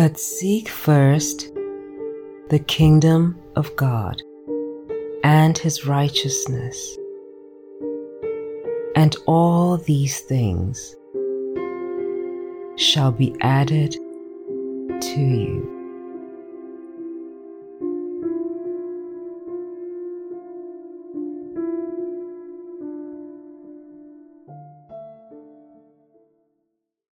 But seek first the kingdom of God and his righteousness, and all these things shall be added to you.